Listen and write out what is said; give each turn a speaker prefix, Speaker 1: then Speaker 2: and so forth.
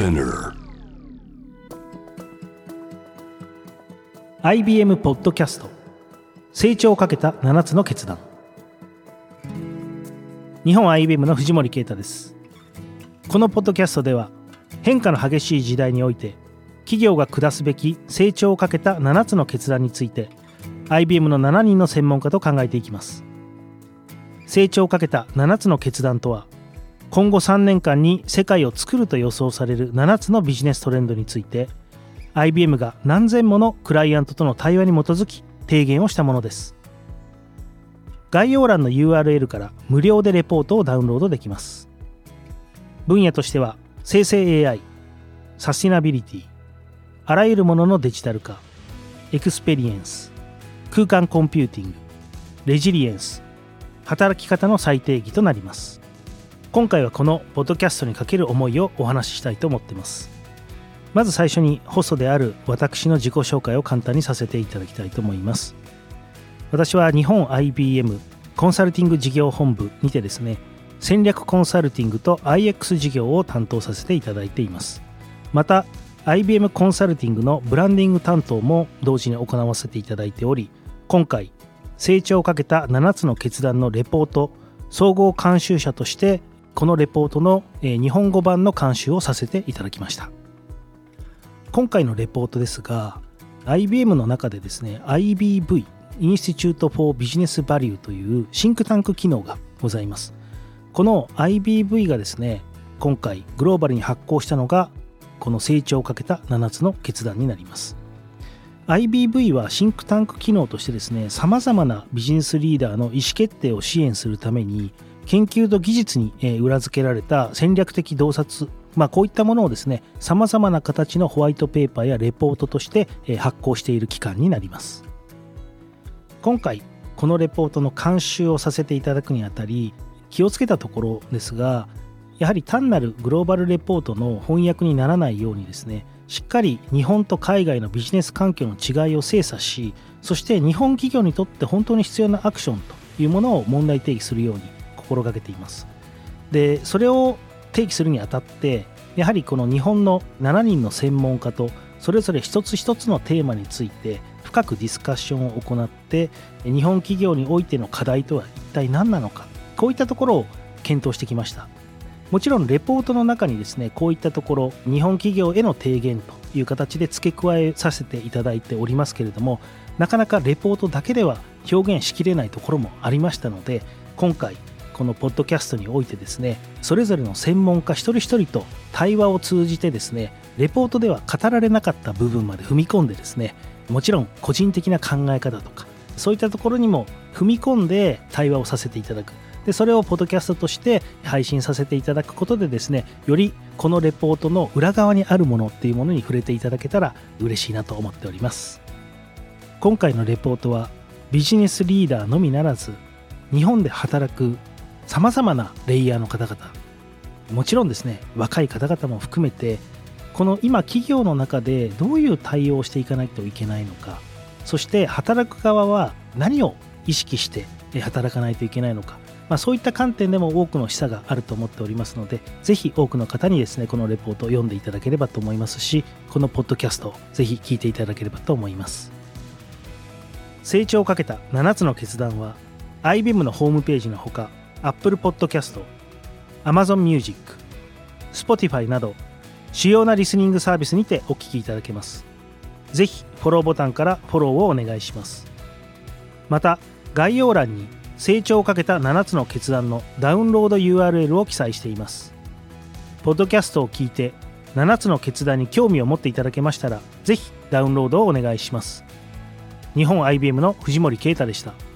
Speaker 1: Spinner.
Speaker 2: IBM ポッドキャスト成長をかけた7つの決断。日本 IBM の藤森啓太です。このポッドキャストでは変化の激しい時代において企業が下すべき成長をかけた7つの決断について IBM の7人の専門家と考えていきます。成長をかけた7つの決断とは今後3年間に世界を作ると予想される7つのビジネストレンドについて IBM が何千ものクライアントとの対話に基づき提言をしたものです。概要欄の URL から無料でレポートをダウンロードできます。分野としては生成 AI サスティナビリティあらゆるもののデジタル化エクスペリエンス空間コンピューティングレジリエンス働き方の再定義となります。今回はこのポッドキャストにかける思いをお話ししたいと思っています。まず最初にホストである私の自己紹介を簡単にさせていただきたいと思います。私は日本 IBM コンサルティング事業本部にてですね戦略コンサルティングと IX 事業を担当させていただいています。また IBM コンサルティングのブランディング担当も同時に行わせていただいており今回成長をかけた7つの決断のレポート総合監修者としてこのレポートの日本語版の監修をさせていただきました。今回のレポートですが IBM の中でですね IBV Institute for Business Value というシンクタンク機能がございます。この IBV がですね今回グローバルに発行したのがこの成長をかけた7つの決断になります。IBV はシンクタンク機能としてですねさまざまなビジネスリーダーの意思決定を支援するために研究と技術に裏付けられた戦略的洞察まあ、こういったものをですねさまざまな形のホワイトペーパーやレポートとして発行している機関になります。今回このレポートの監修をさせていただくにあたり気をつけたところですがやはり単なるグローバルレポートの翻訳にならないようにですねしっかり日本と海外のビジネス環境の違いを精査しそして日本企業にとって本当に必要なアクションというものを問題定義するように心がけています。でそれを定義するにあたってやはりこの日本の7人の専門家とそれぞれ一つ一つのテーマについて深くディスカッションを行って日本企業においての課題とは一体何なのかこういったところを検討してきました。もちろんレポートの中にですねこういったところ日本企業への提言という形で付け加えさせていただいておりますけれどもなかなかレポートだけでは表現しきれないところもありましたので今回このポッドキャストにおいてですねそれぞれの専門家一人一人と対話を通じてですねレポートでは語られなかった部分まで踏み込んでですねもちろん個人的な考え方とかそういったところにも踏み込んで対話をさせていただく。でそれをポッドキャストとして配信させていただくことでですねよりこのレポートの裏側にあるものっていうものに触れていただけたら嬉しいなと思っております。今回のレポートはビジネスリーダーのみならず日本で働くさまざまなレイヤーの方々もちろんですね若い方々も含めてこの今企業の中でどういう対応をしていかないといけないのかそして働く側は何を意識して働かないといけないのか、まあ、そういった観点でも多くの示唆があると思っておりますのでぜひ多くの方にですねこのレポートを読んでいただければと思いますしこのポッドキャストをぜひ聞いていただければと思います。成長をかけた7つの決断は IBM のホームページのほか Apple Podcast、Amazon Music、Spotify など主要なリスニングサービスにてお聞きいただけます。ぜひフォローボタンからフォローをお願いします。また概要欄に成長をかけた7つの決断のダウンロード URL を記載しています。ポッドキャストを聞いて7つの決断に興味を持っていただけましたらぜひダウンロードをお願いします。日本 IBM の藤森啓太でした。